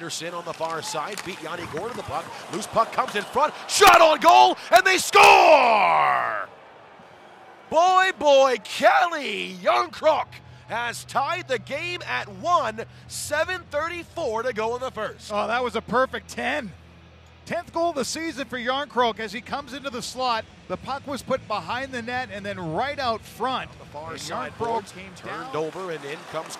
Anderson on the far side beat Yanni Gordon the puck. Loose puck comes in front. Shot on goal, and they score! Boy, boy, Calle Jarnkrok has tied the game at one. 7.34 to go in the first. Oh, that was a perfect 10. 10th goal of the season for Jarnkrok as he comes into the slot. The puck was put behind the net and then right out front. The far And side Jarnkrok board came turned down. over and in comes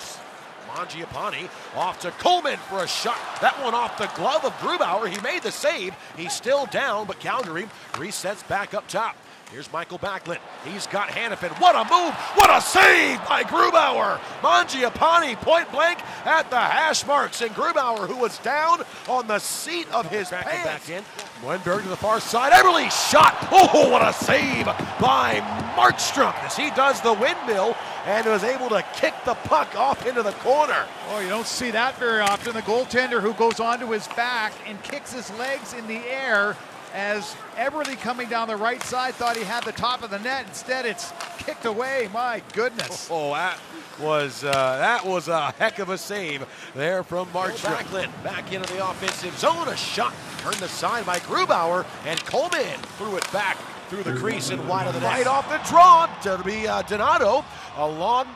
Mangiapane off to Coleman for a shot. That one off the glove of Grubauer. He made the save. He's still down, but Calgary resets back up top. Here's Mikael Backlund. He's got Hanifin. What a move! What a save by Grubauer! Mangiapane point blank at the hash marks, and Grubauer, who was down on the seat of his back pants. Back in. Wennberg to the far side. Eberle shot. Oh, what a save by Markstrom as he does the windmill and was able to kick the puck off into the corner. Oh, you don't see that very often. The goaltender who goes onto his back and kicks his legs in the air as Eberle coming down the right side thought he had the top of the net. Instead, it's kicked away. My goodness. Oh, that was uh, that was a heck of a save there from Markstrom. Backlund back into the offensive zone. A shot turned aside by Grubauer, and Coleman threw it back through the crease and wide of the net. Right off the draw to be uh, Donato along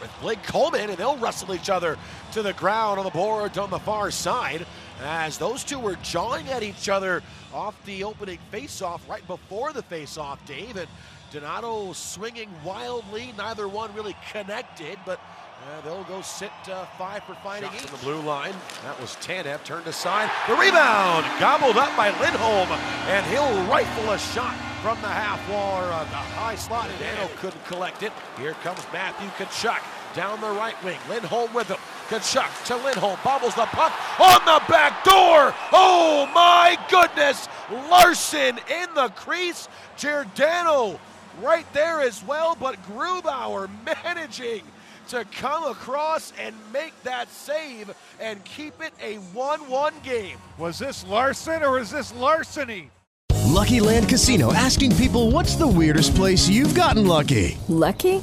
with Blake Coleman, and they'll wrestle each other to the ground on the board on the far side as those two were jawing at each other off the opening faceoff right before the faceoff, Dave. And Donato swinging wildly, neither one really connected, but uh, they'll go sit uh, five for fighting each. the blue line. That was Tanev turned aside. The rebound gobbled up by Lindholm, and he'll rifle a shot from the half wall or uh, the high slot. And Dano couldn't collect it. Here comes Matthew Tkachuk down the right wing. Lindholm with him. Tkachuk to Lindholm. Bobbles the puck on the back door. Oh my goodness. Larsson in the crease. Giordano right there as well, but Grubauer managing to come across and make that save and keep it a 1-1 game. Was this Larsson or is this larceny? Lucky Land Casino asking people what's the weirdest place you've gotten lucky? Lucky?